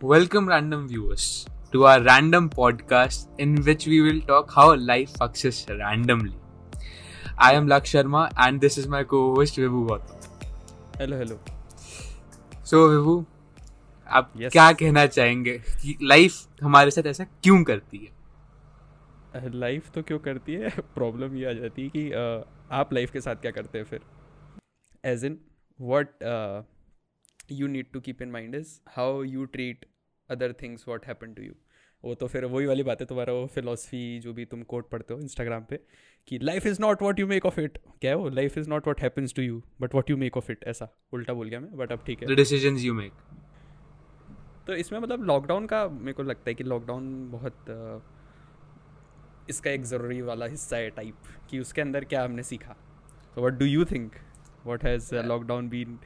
Welcome, random viewers, to our random podcast in which we will talk how life fucks us randomly. I am Laksh Sharma, and this is my co-host Vibhu Gautam. Hello hello So, Vibhu आप Yes. क्या कहना चाहेंगे कि life हमारे साथ ऐसा क्यों करती है लाइफ तो क्यों करती है प्रॉब्लम ये आ जाती है कि अ, आप लाइफ के साथ क्या करते हैं फिर as in what you need to keep in mind is how you treat other things what happen to you वो तो फिर वही वाली बात है तुम्हारा वो फिलोसफी जो भी तुम कोट पढ़ते हो इंस्टाग्राम पे कि life is not what you make of it क्या है वो? Life is not what happens to you but what you make of it ऐसा उल्टा बोल गया मैं बट अब ठीक है। द डिसीजंस यू मेक तो इसमें मतलब लॉकडाउन का मेरे को लगता है कि लॉकडाउन बहुत इसका एक ज़रूरी वाला हिस्सा है टाइप कि उसके अंदर क्या हमने सीखा। तो what do you think what has lockdown been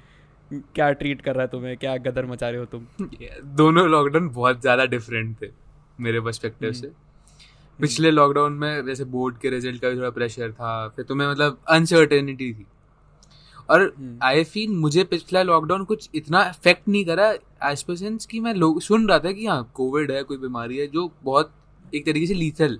क्या ट्रीट कर रहा है तुम्हें? क्या गदर मचा रहे हो तुम? दोनों लॉकडाउन बहुत ज़्यादा डिफरेंट थे मेरे पर्सपेक्टिव से। पिछले लॉकडाउन में वैसे बोर्ड के रिज़ल्ट का भी थोड़ा प्रेशर था फिर तुम्हें मतलब अनसर्टेनिटी थी। और आई फील मुझे पिछला लॉकडाउन कुछ इतना अफेक्ट नहीं करा एज पर सेंस कि मैं लोग सुन रहा था कि हाँ कोविड है कोई बीमारी है जो बहुत एक तरीके से lethal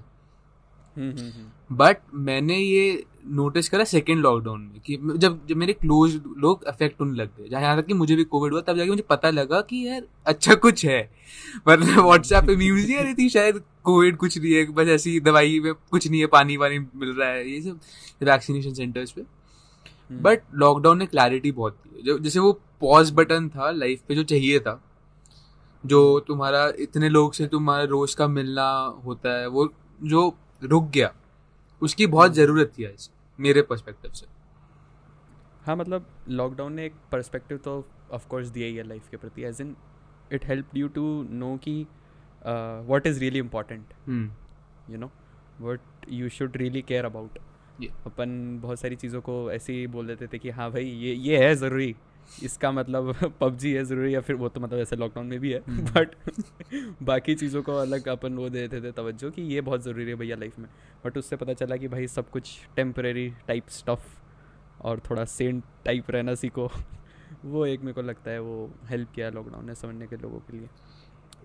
hmm, hmm, hmm, but मैंने ये नोटिस करा सेकेंड लॉकडाउन में कि जब जब मेरे क्लोज लोग अफेक्ट होने लग गए जहाँ यहाँ तक कि मुझे भी कोविड हुआ तब जाके मुझे पता लगा कि यार अच्छा कुछ है। वरना व्हाट्सएप पे न्यूज़ ही आ रही थी शायद कोविड कुछ नहीं है बस ऐसी दवाई में कुछ नहीं है पानी वानी मिल रहा है ये सब वैक्सीनेशन सेंटर्स पे। हम्म, बट लॉकडाउन ने क्लैरिटी बहुत दी जो जैसे वो पॉज बटन था लाइफ पे जो चाहिए था जो तुम्हारा इतने लोग से तुम्हारा रोज का मिलना होता है वो जो रुक गया उसकी बहुत ज़रूरत थी आज मेरे पर्सपेक्टिव से। हाँ मतलब लॉकडाउन ने एक पर्सपेक्टिव तो ऑफ़ कोर्स दिया ही है लाइफ के प्रति as in it help you to know कि what is really important hmm. You know what you should really care about अपन बहुत सारी चीज़ों को ऐसे ही बोल देते थे कि हाँ भाई ये ये है ज़रूरी। इसका मतलब पबजी है ज़रूरी या फिर वो तो मतलब ऐसे लॉकडाउन में भी है हम्म। बट बाकी चीज़ों को अलग अपन वो देते थे तवज्जो कि ये बहुत ज़रूरी है भैया लाइफ में। बट उससे पता चला कि भाई सब कुछ टेम्परेरी टाइप स्टफ़ और थोड़ा सेंट टाइप रहना सीखो। वो एक मेरे को लगता है वो हेल्प किया लॉकडाउन ने समझने के लोगों के लिए।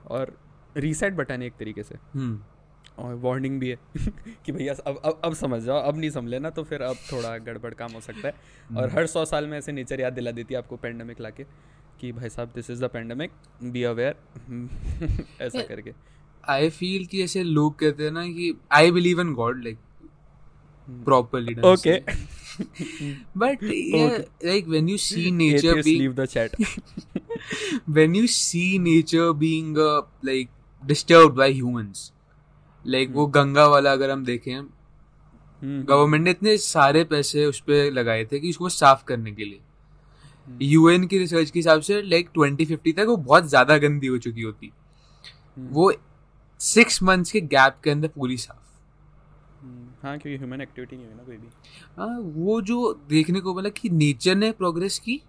और रीसेट बटन है एक तरीके से। हम्म। और वार्निंग भी है कि भैया अब अब अब समझ जाओ अब नहीं समझ लेना तो फिर अब थोड़ा गड़बड़ काम हो सकता है। और हर सौ साल में ऐसे नेचर याद दिला देती है आपको पेंडेमिक लाके कि भाई साहब this is the pandemic be aware ऐसा करके। आई फील कि ऐसे लोग कहते हैं ना कि I believe in God like properly okay but like when you see nature leave the chat when you see nature being uh, like disturbed by humans like वो गंगा वाला अगर हम देखें हम्म, गवर्नमेंट ने इतने सारे पैसे उस पर लगाए थे कि उसको साफ़ करने के लिए। यूएन की रिसर्च के हिसाब से लाइक 2050 तक वो बहुत ज़्यादा गंदी हो चुकी होती। वो सिक्स मंथ्स के गैप के अंदर पूरी साफ़। हाँ क्योंकि ह्यूमन एक्टिविटी नहीं है ना कोई भी। हाँ वो जो देखने को मिला कि नेचर ने प्रोग्रेस की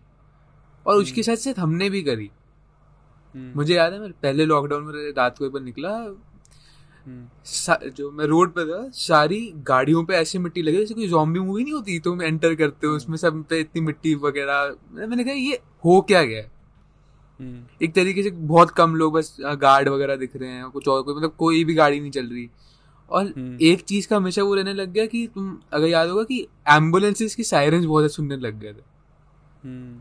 और उसके साथ साथ हमने भी करी। हम्म, मुझे याद है मैं पहले लॉकडाउन में रात को एक बार निकला हम्म, जो मैं रोड पे था सारी गाड़ियों पे ऐसी मिट्टी लगी जैसे कोई जॉम्बी मूवी नहीं होती तुम एंटर करते हो उसमें सब पे इतनी मिट्टी वगैरह मैंने कहा ये हो क्या गया? हम्म, एक तरीके से बहुत कम लोग बस गार्ड वगैरह दिख रहे हैं कुछ और कोई मतलब कोई भी गाड़ी नहीं चल रही और हम्म। एक चीज़ का हमेशा वो रहने लग गया कि तुम अगर याद होगा कि एम्बुलेंसेस की सायरन्स बहुत सुनने लग गए थे हम्म।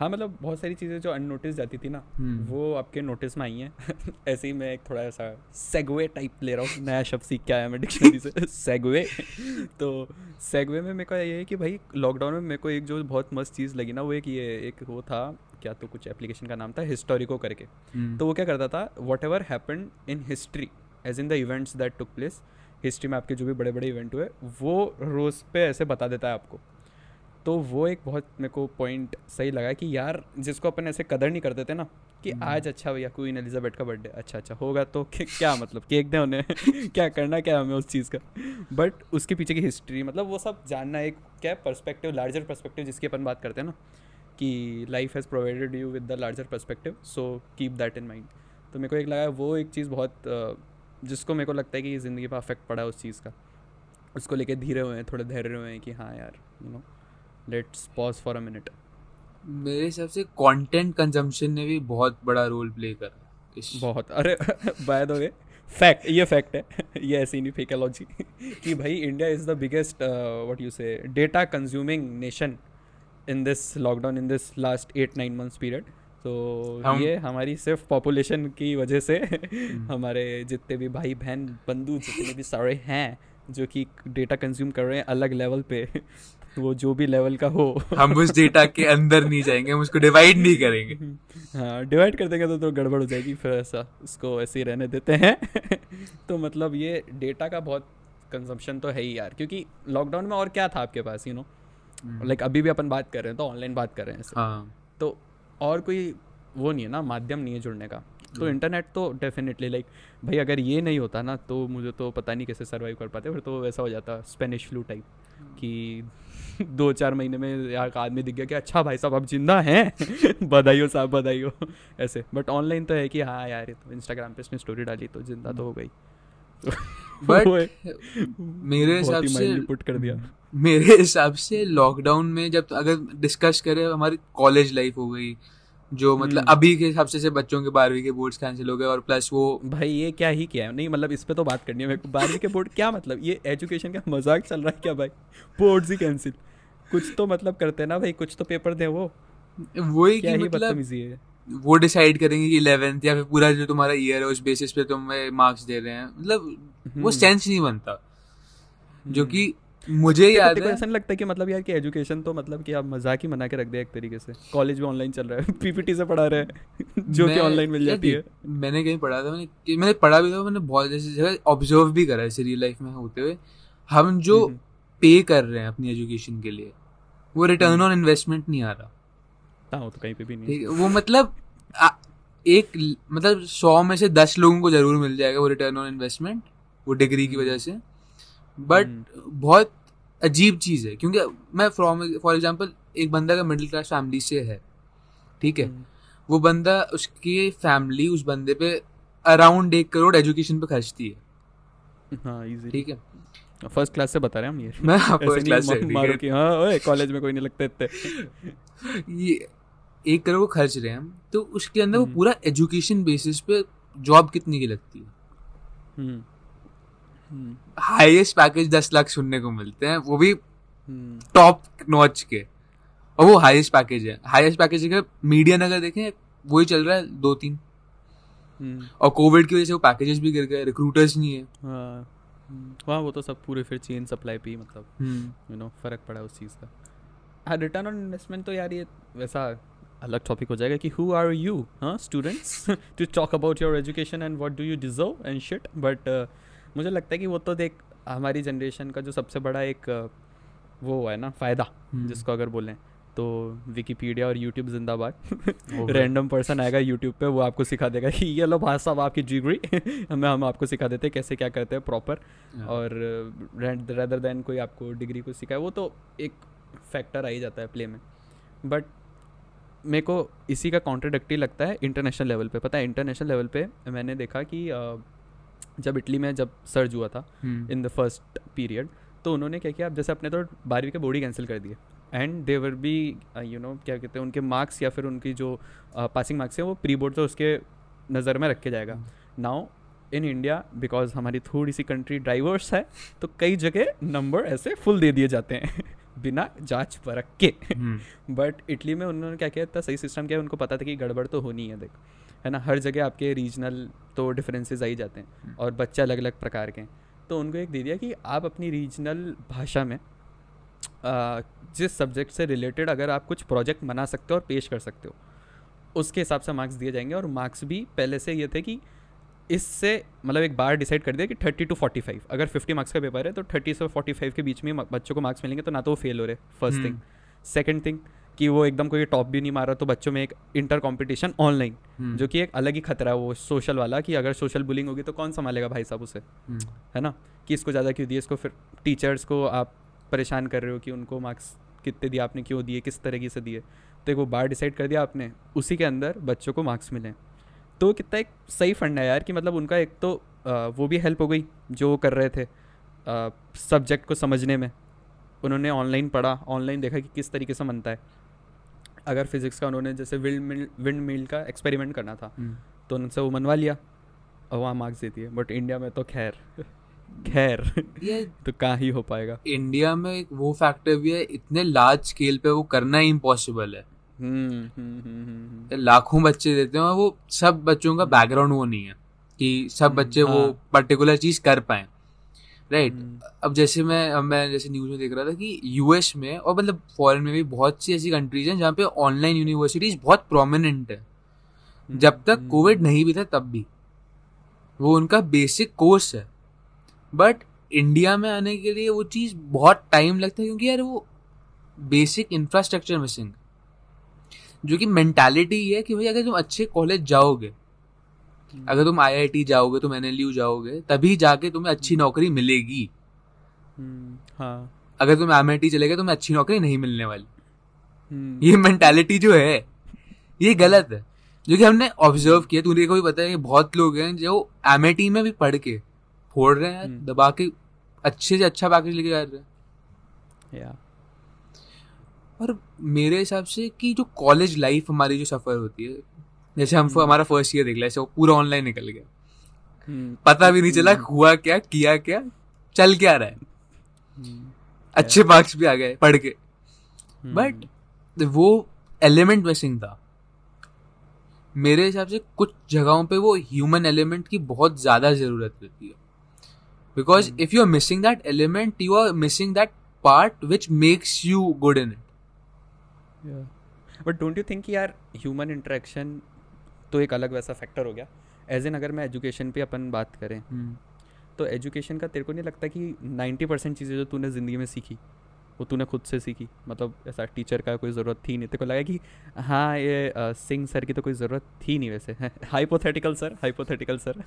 हाँ मतलब बहुत सारी चीज़ें जो अननोटिस जाती थी ना हम्म। वो आपके नोटिस में आई हैं। ऐसे ही मैं एक थोड़ा ऐसा सेगवे टाइप ले रहा हूँ नया शब्द सीख के आया मैं डिक्शनरी से। सेगवे तो सेगवे में मेरे को ये है कि भाई लॉकडाउन में मेरे को एक जो बहुत मस्त चीज़ लगी ना वो एक ये एक वो था क्या तो कुछ एप्लीकेशन का नाम था हिस्टोरिको करके। हम्म। तो वो क्या करता था whatever happen in history as in the events that took place history में आपके जो भी बड़े बड़े इवेंट हुए वो रोज़ पे ऐसे बता देता है आपको। तो वो एक बहुत मेरे को पॉइंट सही लगा कि यार जिसको अपन ऐसे कदर नहीं करते थे ना कि आज अच्छा भैया क्वीन एलिजाबेथ का बर्थडे अच्छा अच्छा होगा तो क्या- मतलब केक दें उन्हें क्या करना क्या हमें उस चीज़ का। बट उसके पीछे की हिस्ट्री मतलब वो सब जानना एक क्या पर्सपेक्टिव लार्जर पर्सपेक्टिव जिसकी अपन बात करते हैं ना कि life has provided you with the larger perspective so keep that in mind तो मेरे को एक लगा वो एक चीज़ बहुत जिसको मेरे को लगता है कि ज़िंदगी पर अफेक्ट पड़ा है उस चीज़ का। उसको लेके धीरे हुए हैं थोड़े धैर्य हुए हैं कि हाँ यार you know let's pause for a minute मेरे हिसाब से कंटेंट कंजम्पशन ने भी बहुत बड़ा रोल प्ले करा। इस बहुत। अरे बाय द वे फैक्ट ये फैक्ट है। ये ऐसी नहीं फेकोलॉजी कि भाई India is the biggest what you say data consuming nation in this lockdown in this last eight nine months period तो हम- ये हमारी सिर्फ़ पॉपुलेशन की वजह से हम्म। हमारे जितने भी भाई बहन बंधु जितने भी सारे हैं जो कि डेटा कंज्यूम कर रहे हैं अलग लेवल पे। वो जो भी लेवल का हो। हम उस डेटा के अंदर नहीं जाएँगे हम उसको डिवाइड नहीं करेंगे। हाँ डिवाइड कर देंगे तो तो गड़बड़ हो जाएगी फिर ऐसा उसको ऐसे ही रहने देते हैं। तो मतलब ये डेटा का बहुत कंजम्पशन तो है ही यार क्योंकि लॉकडाउन में और क्या था आपके पास यू नो लाइक अभी भी अपन बात कर रहे हैं तो ऑनलाइन बात कर रहे हैं हाँ। तो और कोई वो नहीं है ना माध्यम नहीं है जुड़ने का। तो इंटरनेट तो डेफिनेटली लाइक भाई अगर ये नहीं होता ना तो मुझे तो पता नहीं कैसे सर्वाइव कर पाते फिर तो वैसा हो जाता स्पेनिश फ्लू टाइप कि दो चार महीने में यार आदमी दिख गया कि अच्छा भाई साहब आप ज़िंदा हैं? बधाई हो साहब बधाई हो ऐसे। बट ऑनलाइन तो है कि हाँ यार तो इंस्टाग्राम पे इसने स्टोरी डाली तो ज़िंदा तो हो गई। बट मेरे हिसाब से put कर दिया। मेरे हिसाब से लॉकडाउन में जब अगर डिस्कस करें हमारी कॉलेज लाइफ हो गई जो मतलब हम्म। अभी के हिसाब से बच्चों के बारहवीं के बोर्ड्स कैंसिल हो गए और प्लस वो भाई ये क्या ही किया है? नहीं मतलब इस पे तो बात करनी है मेरे को। बारहवीं के बोर्ड क्या मतलब? ये एजुकेशन का मज़ाक चल रहा है क्या भाई? बोर्ड्स ही कैंसिल कुछ तो मतलब करते हैं ना भाई कुछ तो पेपर दे वो। वही क्या ही मतलब बदतमीजी है। वो डिसाइड करेंगे कि इलेवेंथ या फिर पूरा जो तुम्हारा ईयर है उस बेसिस पे तुम्हें मार्क्स दे रहे हैं। मतलब वो हम्म। सेंस नहीं बनता। जो कि मुझे याद है ऐसा लगता कि मतलब यार कि एजुकेशन तो मतलब कि आप मज़ाक ही बना के रख दे एक तरीके से। कॉलेज भी ऑनलाइन चल रहा है पीपीटी से पढ़ा रहे हैं जो कि ऑनलाइन मिल जाती है। मैंने कहीं पढ़ा था मैंने मैंने पढ़ा भी था मैंने बहुत ऐसी जगह ऑब्ज़र्व भी करा है रियल लाइफ में होते हुए। हम जो हम्म। पे कर रहे हैं अपनी एजुकेशन के लिए वो रिटर्न ऑन इन्वेस्टमेंट नहीं आ रहा। हाँ वो तो कहीं पे भी नहीं। है वो मतलब आ, एक मतलब सौ में से दस लोगों को ज़रूर मिल जाएगा वो रिटर्न ऑन इन्वेस्टमेंट वो डिग्री की वजह से। बट बहुत अजीब चीज़ है क्योंकि मैं फ्रॉम फॉर एग्जांपल एक बंदा का मिडिल क्लास फैमिली से है ठीक है? हम्म। वो बंदा उसकी फैमिली उस बंदे पे अराउंड एक करोड़ एजुकेशन पे खर्चती है। हाँ ठीक है? फ़र्स्ट क्लास से बता रहे हैं हम ये। मैं फ़र्स्ट क्लास से मारो कि हाँ ओए कॉलेज में कोई नहीं लगते इतने। ये एक करोड़ खर्च रहे हैं हम तो उसके अंदर वो हम्म। पूरा एजुकेशन बेसिस पे जॉब कितनी की लगती है? हम्म हाईएस्ट पैकेज दस लाख सुनने को मिलते हैं वो भी हम्म। टॉप नॉच के। और वो हाईएस्ट पैकेज है। हाईएस्ट पैकेज का मीडियन अगर देखें वही चल रहा है दो तीन। हम्म। और कोविड की वजह से वो पैकेजेस भी गिर गए रिक्रूटर्स नहीं है। हाँ। हम्म, वो तो सब पूरे फिर चेन सप्लाई पे ही मतलब हम्म। यू नो फ़र्क पड़ा उस चीज़ का। हाँ रिटर्न ऑन इन्वेस्टमेंट तो यार ये वैसा अलग टॉपिक हो जाएगा कि हु आर यू हाँ students to talk about your education and what do you deserve and shit but मुझे लगता है कि वो तो देख हमारी जनरेशन का जो सबसे बड़ा एक वो है ना फ़ायदा हम्म। जिसको अगर बोलें तो विकीपीडिया और यूट्यूब जिंदाबाद। रैंडम पर्सन आएगा यूट्यूब पे वो आपको सिखा देगा कि ये लो भाई साहब आपकी डिग्री हमें हम आपको सिखा देते हैं कैसे क्या करते हैं प्रॉपर हाँ। और रेदर देन कोई आपको डिग्री को सिखाए वो तो एक फैक्टर आ ही जाता है प्ले में। बट मेरे को इसी का कॉन्ट्रोडक्टिव लगता है इंटरनेशनल लेवल पे। पता है इंटरनेशनल लेवल पे मैंने देखा कि जब इटली में जब सर्ज हुआ था hmm. In the first period तो उन्होंने क्या किया अब जैसे अपने तो बारहवीं के बोर्ड ही कैंसिल कर दिए। And they were be you know क्या कहते हैं उनके मार्क्स या फिर उनकी जो पासिंग मार्क्स है वो प्री बोर्ड तो उसके नज़र में रखे जाएगा। नाउ इन इंडिया बिकॉज़ हमारी थोड़ी सी कंट्री ड्राइवर्स है तो कई जगह नंबर ऐसे फुल दे दिए जाते हैं बिना जाँच परख के। हम्म। बट इटली में उन्होंने क्या किया इतना सही सिस्टम किया उनको पता था कि गड़बड़ तो होनी है देख। है ना? हर जगह आपके रीजनल तो डिफरेंसेस आ ही जाते हैं और बच्चे अलग अलग प्रकार के हैं। तो उनको एक दे दिया कि आप अपनी रीजनल भाषा में आ, जिस सब्जेक्ट से रिलेटेड अगर आप कुछ प्रोजेक्ट बना सकते हो और पेश कर सकते हो उसके हिसाब से मार्क्स दिए जाएँगे और मार्क्स भी पहले से ये थे कि इससे मतलब एक बार डिसाइड कर दिया कि थर्टी टू फोर्टी फाइव अगर फिफ्टी मार्क्स का पेपर है तो थर्टी से फोर्टी फाइव के बीच में बच्चों को मार्क्स मिलेंगे तो ना तो वो फेल हो रहे फ़र्स्ट थिंग सेकंड थिंग कि वो एकदम कोई टॉप भी नहीं मार रहा तो बच्चों में एक इंटर कंपटीशन ऑनलाइन। जो कि एक अलग ही खतरा है वो सोशल वाला कि अगर सोशल बुलिंग होगी तो कौन संभालेगा भाई साहब उसे? हम्म। है ना? कि इसको ज़्यादा क्यों दिए इसको फिर टीचर्स को आप परेशान कर रहे हो कि उनको मार्क्स कितने दिए आपने क्यों दिए किस तरीके से दिए? तो एक वो बार डिसाइड कर दिया आपने उसी के अंदर बच्चों को मार्क्स मिले। तो कितना एक सही फंड है यार कि मतलब उनका एक तो आ, वो भी हेल्प हो गई जो वो कर रहे थे सब्जेक्ट को समझने में। उन्होंने ऑनलाइन पढ़ा ऑनलाइन देखा कि किस तरीके से बनता है। अगर फिजिक्स का उन्होंने जैसे विंड मिल विंड मिल का एक्सपेरिमेंट करना था हम्म। तो उनसे वो मनवा लिया और वहाँ मार्क्स देती है बट इंडिया में तो खैर खैर ये तो कहाँ ही हो पाएगा। इंडिया में एक वो फैक्टर भी है इतने लार्ज स्केल पे वो करना ही। इम्पॉसिबल है हम्म हम्म लाखों बच्चे देते हैं और वो सब बच्चों का बैकग्राउंड वो नहीं है कि सब बच्चे वो हाँ। पर्टिकुलर चीज़ कर पाए। राइट हम्म, अब जैसे मैं अब मैं जैसे न्यूज़ में देख रहा था कि यूएस में और मतलब फॉरेन में भी बहुत सी ऐसी कंट्रीज़ हैं जहाँ पे ऑनलाइन यूनिवर्सिटीज बहुत प्रोमिनेंट है। जब तक कोविड नहीं भी था तब भी। वो उनका बेसिक कोर्स है। बट इंडिया में आने के लिए वो चीज़ बहुत टाइम लगता है क्योंकि यार वो बेसिक इंफ्रास्ट्रक्चर मिसिंग जो कि मेंटालिटी है कि भाई अगर तुम अच्छे कॉलेज जाओगे अगर तुम आईआईटी जाओगे तुम एनएलयू जाओगे तभी जाके तुम्हें अच्छी नौकरी मिलेगी। हम्म, हाँ। अगर तुम एमआईटी चले गए तुम्हें अच्छी नौकरी नहीं मिलने वाली। हम्म, ये मेंटालिटी जो है ये गलत है। जो कि हमने ऑब्ज़र्व किया तुझे को भी पता है कि बहुत लोग हैं जो एमआईटी में भी पढ़ के फोड़ रहे हैं हम्म। दबा के अच्छे से अच्छा पैकेज लेके जा रहे हैं। या। और मेरे हिसाब से कि जो कॉलेज लाइफ हमारी जो सफ़र होती है जैसे हम हम्म। हमारा फ़र्स्ट ईयर देख लिया जैसे पूरा ऑनलाइन निकल गया। हम्म, पता भी नहीं चला हम्म, हुआ क्या किया क्या चल क्या रहा है। अच्छे मार्क्स भी आ गए पढ़ के। बट वो एलिमेंट मिसिंग था। मेरे हिसाब से कुछ जगहों पे वो ह्यूमन एलिमेंट की बहुत ज़्यादा ज़रूरत होती है। Because. If you are missing that element you are missing that part which makes you good in it but don't you think यार ह्यूमन इंटरेक्शन तो एक अलग वैसा फैक्टर हो गया। एज एन अगर मैं एजुकेशन पे अपन बात करें तो एजुकेशन का तेरे को नहीं लगता कि 90 परसेंट चीज़ें जो तूने ज़िंदगी में सीखी वो तूने खुद से सीखी। मतलब ऐसा टीचर का कोई ज़रूरत थी नहीं। तेरे को लगा कि हाँ ये सिंह सर की तो कोई ज़रूरत थी नहीं वैसे। हाइपोथेटिकल सर हाइपोथेटिकल सर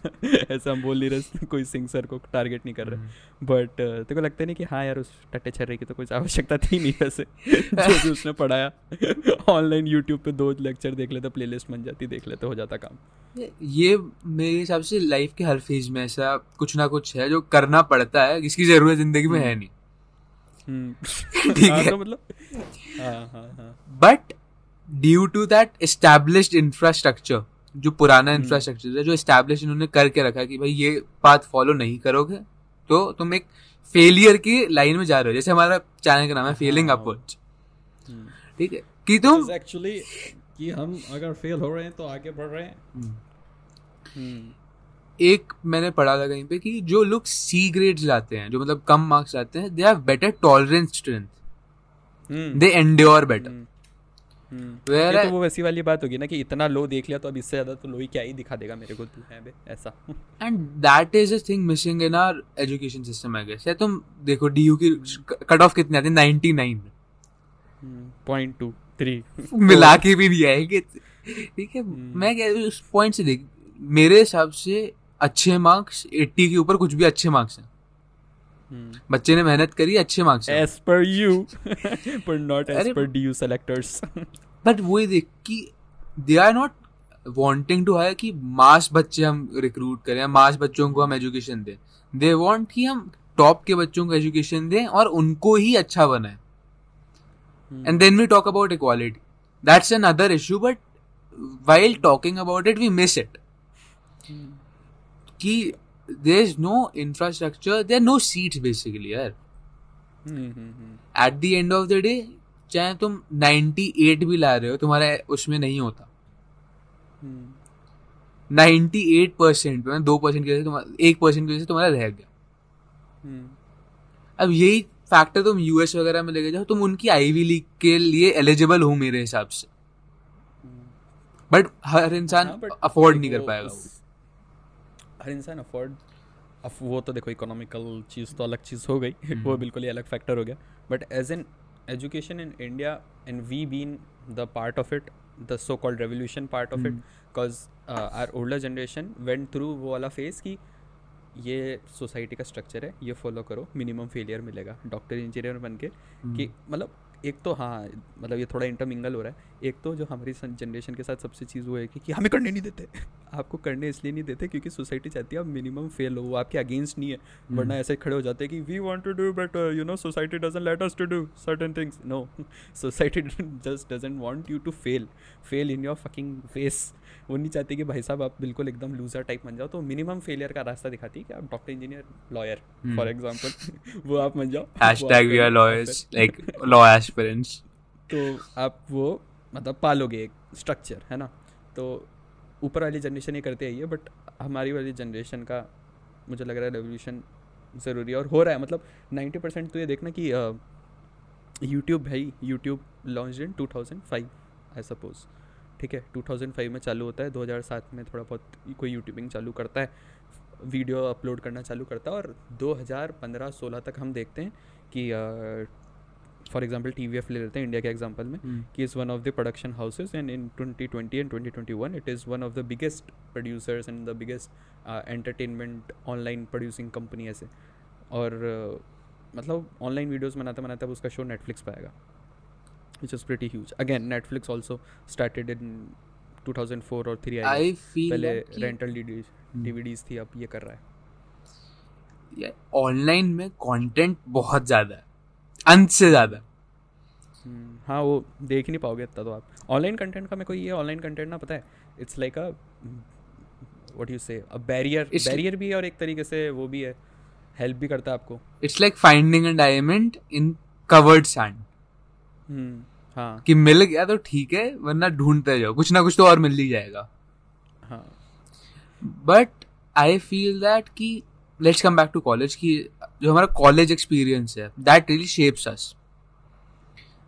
ऐसा हम बोल नहीं रहे कोई सिंह सर को टारगेट नहीं कर रहे। बट तेरे को लगता नहीं कि हाँ यार उस टट्टे छर्रे की तो कोई आवश्यकता थी नहीं वैसे। जो भी उसने पढ़ाया। ऑनलाइन यूट्यूब पर दो लेक्चर देख लेते प्लेलिस्ट बन जाती देख लेते हो जाता काम। ये मेरे हिसाब से लाइफ के हर फ़ेज़ में ऐसा कुछ ना कुछ है जो करना पड़ता है जिसकी ज़रूरत ज़िंदगी में है नहीं। हम्म ठीक हाँ, है। तो मतलब हाँ हाँ हाँ। But due to that established infrastructure जो पुराना हम्म। इंफ्रास्ट्रक्चर है जो एस्टैब्लिश इन्होंने करके रखा है कि भाई ये पाथ फॉलो नहीं करोगे तो तुम एक फेलियर की लाइन में जा रहे हो। जैसे हमारा चैनल का नाम है फेलिंग हाँ। अपवर्ड्स हम्म। ठीक है? कि तुम एक्चुअली कि हम अगर फेल हो रहे हैं तो आगे बढ़ रहे हैं। हम्म, हम्म, एक मैंने पढ़ा था कहीं पे कि जो लोग सी ग्रेड्स लाते हैं जो मतलब कम मार्क्स लाते हैं they have better tolerance strength hmm, they endure better hmm, hmm. ये तो वो वैसी वाली बात होगी ना कि इतना लो देख लिया तो अब इससे ज़्यादा तो लो ही क्या ही दिखा देगा मेरे को तू है बे ऐसा। And that is a thing missing in our education system I guess तुम देखो डीयू की कट ऑफ़ कितनी आती है? 99 पॉइंट मिला के भी नहीं आएँगे। ठीक है हम्म। मैं कह उस पॉइंट से देख मेरे हिसाब से अच्छे मार्क्स 80 के ऊपर कुछ भी अच्छे मार्क्स हैं। Hmm. बच्चे ने मेहनत करी अच्छे मार्क्स हैं। As per you per not as per D U selectors but वही देख कि they are not wanting to hire कि मास बच्चे हम रिक्रूट करें मास बच्चों को हम एजुकेशन दें। दे वांट कि हम टॉप के बच्चों को एजुकेशन दें और उनको ही अच्छा बनाए। And then we talk about equality that's another issue but while talking about it we miss it. कि there is no infrastructure there are no seats basically यार। at the end of the day चाहे तुम 98 भी ला रहे हो तुम्हारा उसमें नहीं होता। 98 परसेंट में दो परसेंट की वजह से एक परसेंट की वजह से तुम्हारा रह गया। अब यही फैक्टर तुम यूएस वगैरह में लेके जाओ तुम उनकी आईवी लीग के लिए एलिजिबल हो मेरे हिसाब से। बट हर इंसान अफोर्ड नहीं कर पाएगा हर इंसान अफोर्ड अब वो तो देखो इकोनॉमिकल चीज़ तो अलग चीज़ हो गई वो हम्म। बिल्कुल ही अलग फैक्टर हो गया but as an education in India and we been the part of it the so called revolution part of it hmm. Because our older generation went through वो वाला फ़ेज़ कि ये सोसाइटी का स्ट्रक्चर है ये follow करो minimum failure मिलेगा doctor engineer बन के कि मतलब एक तो हाँ मतलब ये थोड़ा इंटरमिंगल हो रहा है। एक तो जो हमारी जनरेशन के साथ सबसे चीज़ वो है कि, कि हमें करने नहीं देते। आपको करने इसलिए नहीं देते क्योंकि सोसाइटी चाहती है आप मिनिमम फेल हो वो आपके अगेंस्ट नहीं है। हम्म। वरना ऐसे खड़े हो जाते हैं कि we want to do but you know society doesn't let us to do certain things no society just doesn't want you to fail fail in your fucking face वो नहीं चाहती कि भाई साहब आप बिल्कुल एकदम लूजर टाइप बन जाओ। तो मिनिमम फेलियर का रास्ता दिखाती है कि आप doctor engineer lawyer for example वो आप बन जाओ। We are lawyers like law aspirants तो आप वो मतलब पालोगे एक स्ट्रक्चर है ना? तो ऊपर वाली जनरेशन ये करते आई है बट हमारी वाली जनरेशन का मुझे लग रहा है रेवोल्यूशन ज़रूरी है और हो रहा है। मतलब 90 परसेंट तो ये देखना कि यूट्यूब भाई YouTube launch in 2005 I suppose ठीक है? 2005 में चालू होता है। 2007 में थोड़ा बहुत कोई यूट्यूबिंग चालू करता है। वीडियो अपलोड करना चालू करता है और 2015-16 तक हम देखते हैं कि for example T V F ले लेते हैं इंडिया के एग्ज़ाम्पल में हम्म। कि is one of the production houses and in twenty twenty and twenty twenty one it is one of the biggest producers and the biggest entertainment online producing company ऐसे। और मतलब online videos बनाते बनाते अब उसका show Netflix पाएगा which is pretty huge again Netflix also started in two thousand four और three I पहले रेंटल हम्म। थी अब ये कर रहा है। ऑनलाइन में कंटेंट बहुत ज़्यादा है। अंत से ज़्यादा। हम्म, हाँ वो देख ही नहीं पाओगे इतना तो आप। ऑनलाइन कंटेंट का मेरे को ये ऑनलाइन कंटेंट ना पता है it's like a what you say a barrier barrier भी है और एक तरीके से वो भी है हेल्प भी करता है आपको। It's like finding a diamond in covered sand hmm, हाँ। कि मिल गया तो ठीक है वरना ढूंढते जाओ कुछ ना कुछ तो और मिल ही जाएगा। हाँ। बट आई फील दैट कि let's come back to college की जो हमारा कॉलेज एक्सपीरियंस है that really shapes us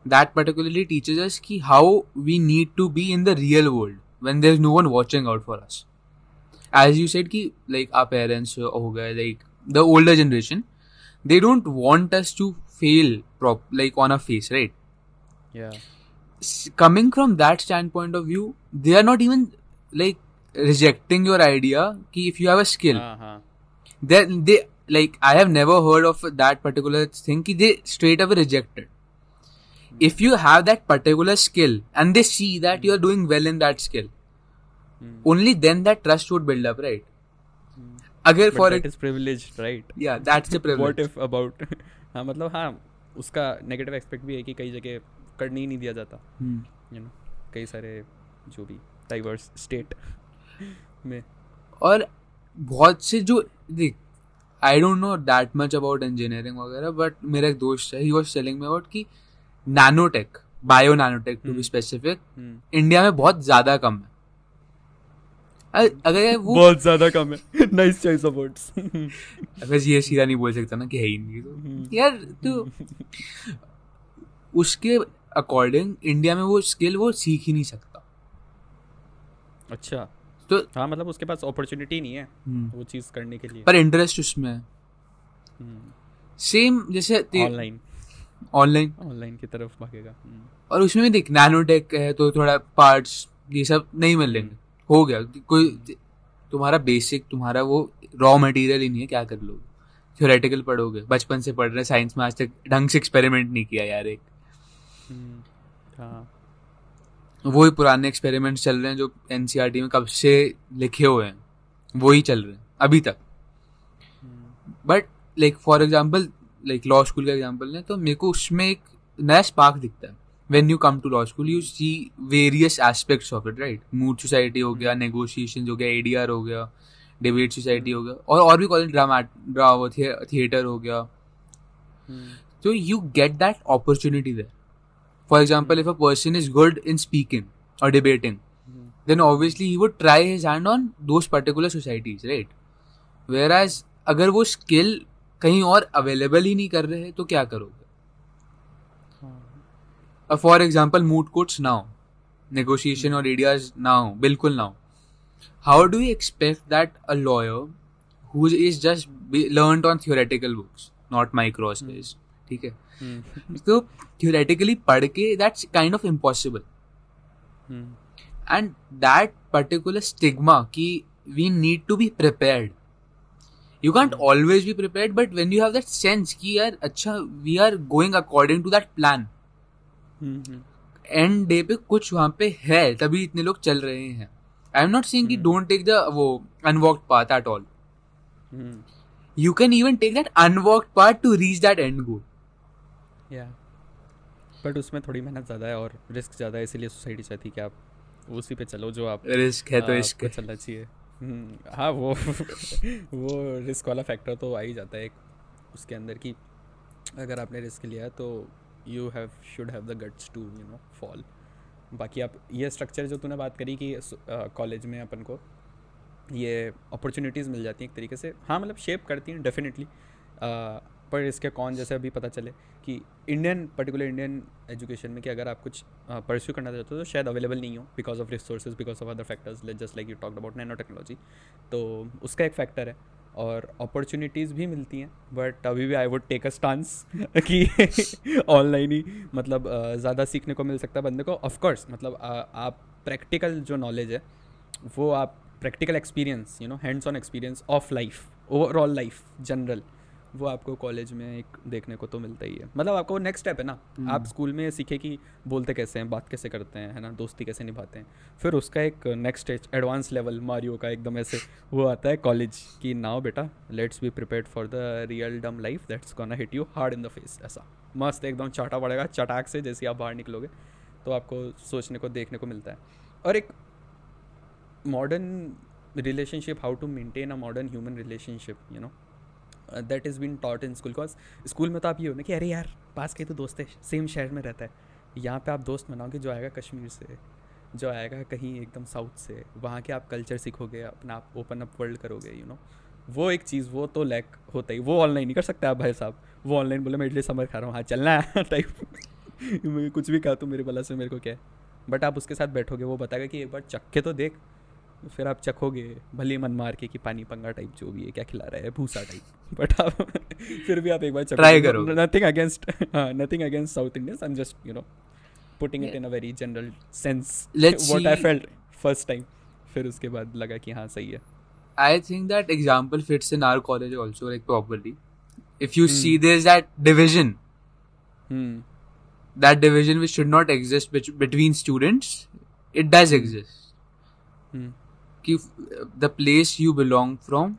that particularly teachers us कि how we need to be in the real world when there is no one watching out for us as you said कि like our parents हो गए like the older generation they don't want us to fail like on a face right coming from that standpoint of view they are not even like rejecting your idea कि if you have a skill they they like i have never heard of that particular thing ki they straight away rejected if you have that particular skill and they see that you are doing well in that skill hmm, only then that trust would build up right agar but for that it is privileged right yeah that's the privilege what if about हाँ मतलब हाँ उसका negative expect भी है कि कई जगह करने ही नहीं दिया जाता Hmm. यू नो कई सारे जो भी डाइवर्स स्टेट में और बहुत से जो देख I don't know that much about engineering वगैरह बट मेरा एक दोस्त है he was telling me about कि nanotech bio nanotech to be hmm. Specific hmm, India में बहुत ज़्यादा कम है। अगर वो बहुत ज़्यादा कम है। नाइस चॉइस ऑफ़ वर्ड्स अगर ये सीधा नहीं बोल सकता ना कि है ही नहीं तो। यार तो उसके अकॉर्डिंग इंडिया में वो स्किल वो सीख ही नहीं सकता। अच्छा। तो हाँ मतलब उसके पास अपॉर्चुनिटी नहीं है हम्म, वो चीज़ करने के लिए। पर इंटरेस्ट उसमें है। सेम जैसे ऑनलाइन ऑनलाइन ऑनलाइन की तरफ़ भागेगा। हम्म, और उसमें भी देख नैनोटेक है तो थोड़ा पार्ट्स ये सब नहीं मिलेंगे हो गया। कोई तुम्हारा बेसिक तुम्हारा वो रॉ मटेरियल ही नहीं है क्या कर लोगे? थ्योरेटिकल पढ़ोगे। बचपन से पढ़ रहे साइंस में आज तक ढंग से एक्सपेरिमेंट नहीं किया यार एक। हम्म, हाँ। वही पुराने एक्सपेरिमेंट्स चल रहे हैं जो एनसीईआरटी में कब से लिखे हुए हैं। वही चल रहे हैं अभी तक। But like for example like law school का एग्ज़ाम्पल है तो मेरे को उसमें एक नया स्पार्क दिखता है। When you come to law school you see various aspects of it right moot society हो गया नेगोशिएशन हो गया एडीआर हो गया डिबेट सोसाइटी हो गया और और भी कॉलेज ड्रामा ड्रामा थिएटर हो गया। तो you get that opportunity there. For example if a person is good in speaking और debating then obviously he would try his hand on those particular societies right whereas अगर वो skill कहीं और available ही नहीं कर रहे हैं तो क्या करोगे? For example moot courts now negotiation और एडियाज हो बिल्कुल ना हो how do you expect that a lawyer who is just learn on theoretical books not microspace ठीक है? हम्म। तो थियोरेटिकली पढ़ के that's kind of impossible and that particular stigma कि we need to be prepared you can't always be prepare but when you have that sense कि यार अच्छा we are going according to that plan and day पे कुछ वहाँ पे है तभी इतने लोग चल रहे हैं। I am not seeing don't take the वो unwalked path at all you can even take that unwalked path to reach that end goal या बट उसमें थोड़ी मेहनत ज़्यादा है और रिस्क ज़्यादा है इसीलिए सोसाइटी चाहती है कि आप उसी पे चलो जो आप रिस्क है तो इश्क चलना चाहिए। हम्म, हाँ वो वो रिस्क वाला फैक्टर तो आ ही जाता है एक उसके अंदर कि अगर आपने रिस्क लिया है तो you have should have the guts to you know fall बाकी आप ये स्ट्रक्चर जो तूने बात करी कि कॉलेज में अपन को ये अपॉर्चुनिटीज़ मिल जाती हैं एक तरीके से। हाँ मतलब शेप करती हैं डेफिनेटली पर इसके कौन जैसे अभी पता चले कि इंडियन पर्टिकुलर इंडियन एजुकेशन में कि अगर आप कुछ परस्यू करना चाहते हो तो शायद अवेलेबल नहीं हो because of resources because of other factors just like you talk about nanotechnology तो उसका एक फैक्टर है और अपॉर्चुनिटीज़ भी मिलती हैं बट अभी भी I would take a stance कि ऑनलाइन ही मतलब ज़्यादा सीखने को मिल सकता है बंदे को। ऑफकोर्स मतलब आप प्रैक्टिकल जो नॉलेज है, वो आप practical experience you know hands on experience of life overall life general वो आपको कॉलेज में एक देखने को तो मिलता ही है। मतलब आपको नेक्स्ट स्टेप है ना। आप स्कूल में सीखे कि बोलते कैसे हैं बात कैसे करते हैं है ना? दोस्ती कैसे निभाते हैं। फिर उसका एक next stage advance level Mario का एकदम ऐसे वो आता है कॉलेज कि नाउ बेटा let's be prepared for the real dumb life that's gonna hit you hard in the face ऐसा। मस्त एकदम चाटा पड़ेगा चटाक से जैसे आप बाहर निकलोगे तो आपको सोचने को देखने को मिलता है। और एक modern relationship how to maintain a modern human relationship you know? Uh, is been taught in school because school में तो आप ये हो ना कि अरे यार पास के तो दोस्त है सेम शहर में रहता है. यहाँ पे आप दोस्त बनाओगे जो आएगा कश्मीर से जो आएगा कहीं एकदम साउथ से वहाँ के आप कल्चर सीखोगे अपना आप ओपन अप वर्ल्ड करोगे यू you नो know? वो एक चीज़ वो तो लैक होता ही वो ऑनलाइन नहीं कर सकते आप भाई साहब। वो ऑनलाइन बोले मैं इडली समर खा रहा हूँ हाँ चलना है टाइप कुछ भी कहा तो मेरे बला से मेरे को क्या है बट आप उसके साथ बैठोगे वो बताएगा कि एक बार चक्के तो देख। फिर आप चखोगे भले मन मार के कि पानी पंगा टाइप जो भी है क्या खिला रहा है भूसा टाइप बट आप फिर भी आप एक बार ट्राई करो। Nothing against nothing against South Indians I am just you know putting it in a very general sense what I felt first time फिर उसके बाद लगा कि हाँ सही है। I think that example fits in our college also like properly that division which should not exist between students it does exist hmm belong from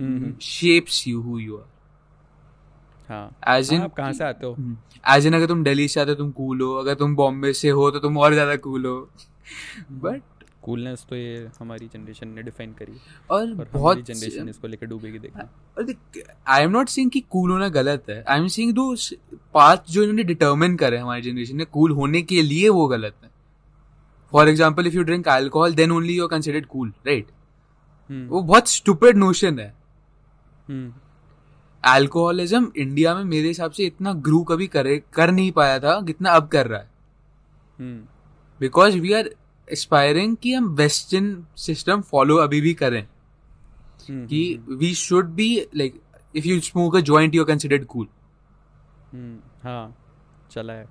hmm shapes you who you are. हाँ। As हाँ, आप कहाँ से आते हो? As in अगर तुम दिल्ली से आते हो तुम कूल हो। अगर तुम बॉम्बे से हो तो तुम और ज़्यादा कूल हो। बट कूलनेस तो ये हमारी जनरेशन ने डिफाइन करी। और और बहुत जनरेशन इसको लेकर डूबेगी देखना आई एम नॉट सेइंग कि कूल होना गलत है। आई एम सेइंग दो पाथ जो इन्होंने डिटरमिन करे हमारी जनरेशन ने कूल होने के लिए वो गलत है। For example if you drink alcohol then only you are considered cool right वो बहुत स्टूपिड नोशन है। एल्कोहलिज्म अल्कोहलिज्म इंडिया में मेरे हिसाब से इतना ग्रू कभी करे कर नहीं पाया था जितना अब कर रहा है। बिकॉज़ वी आर एस्पायरिंग कि हम वेस्टर्न सिस्टम फॉलो अभी भी करें। हम्म, कि we should be like if you smoke a joint you are considered cool हाँ चला है।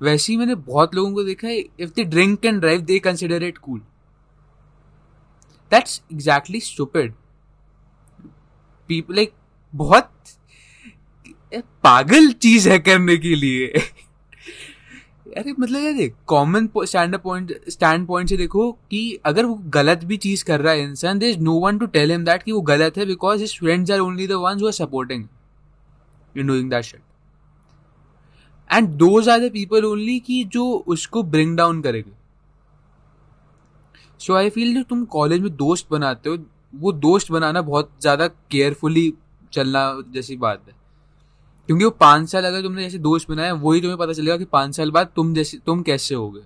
वैसे ही मैंने बहुत लोगों को देखा है if they drink and drive they consider it cool that's exactly stupid people like बहुत पागल चीज़ है करने के लिए। अरे मतलब यार देख common stand point stand point से देखो कि अगर वो गलत भी चीज़ कर रहा है इंसान there no one to tell him that कि वो गलत है because his friends are only the ones who are supporting in doing that shit and those are the people only कि जो उसको ब्रिंग डाउन करेंगे। सो आई फील जो तुम कॉलेज में दोस्त बनाते हो वो दोस्त बनाना बहुत ज़्यादा केयरफुली चलना जैसी बात है। क्योंकि वो पाँच साल अगर तुमने जैसे दोस्त बनाया वही तुम्हें पता चलेगा कि पाँच साल बाद तुम जैसे तुम कैसे होगे।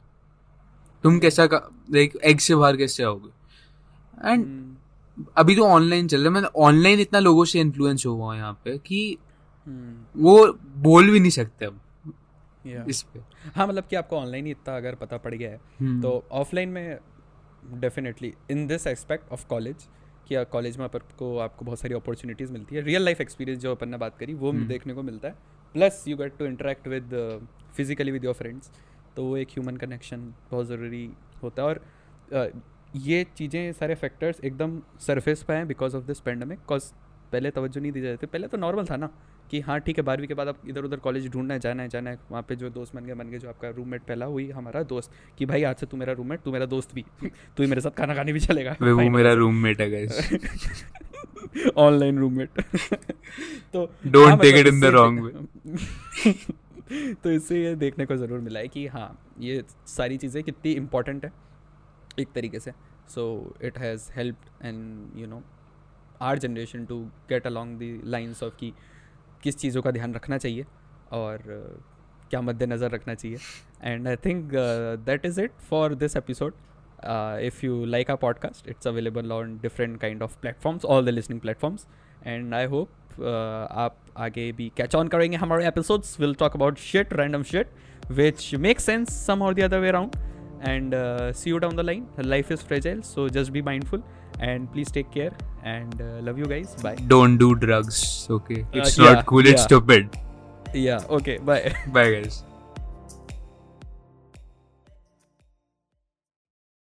तुम कैसा लाइक एग से बाहर कैसे आओगे। एंड हम्म, अभी तो ऑनलाइन चल रहा है मैं ऑनलाइन इतना लोगों से इन्फ्लुएंस हुआ यहाँ पे कि हम्म, वो बोल भी नहीं सकते अब। Yeah. इस पे हाँ मतलब कि आपको ऑनलाइन ही इतना अगर पता पड़ गया है हम्म। तो ऑफलाइन में definitely in this aspect of college कि कॉलेज में आपको आपको बहुत सारी अपॉर्चुनिटीज़ मिलती है रियल लाइफ एक्सपीरियंस जो अपन ने बात करी वो हम्म। देखने को मिलता है plus you get to interact with physically with your friends तो वो एक ह्यूमन कनेक्शन बहुत ज़रूरी होता है और uh, ये चीज़ें सारे फैक्टर्स एकदम सरफेस पे हैं because of this pandemic because पहले तवज्जो नहीं दी जाती पहले तो नॉर्मल था ना कि हाँ ठीक है बारहवीं के बाद आप इधर उधर कॉलेज ढूंढना है जाना है जाना है वहाँ पे जो दोस्त बन गए बन गए जो आपका रूममेट पहला हुई हमारा दोस्त कि भाई आज से तू मेरा रूममेट तू मेरा दोस्त भी तू ही मेरे साथ खाना खाने भी चलेगा। वो मेरा रूममेट है गाइस ऑनलाइन रूममेट तो हाँ, take मतलब it in the इससे- तो इससे ये देखने को ज़रूर मिला है कि हाँ ये सारी चीज़ें कितनी इम्पोर्टेंट है एक तरीके से। So it has help and you know our generation to get along the lines of कि किस चीज़ों का ध्यान रखना चाहिए और क्या मद्देनज़र रखना चाहिए। And I think that is it for this episode if you like a podcast it's available on different kind of platforms all the listening platforms and I hope आप आगे भी कैच ऑन करेंगे हमारे episodes will talk about shit random shit which make sense some और the other way around uh, see you down the line. Life is fragile so just be mindful. And please take care and uh, love you guys bye Don't do drugs, okay? It's Uh, not yeah, cool, it's yeah. stupid. yeah okay bye Bye, guys.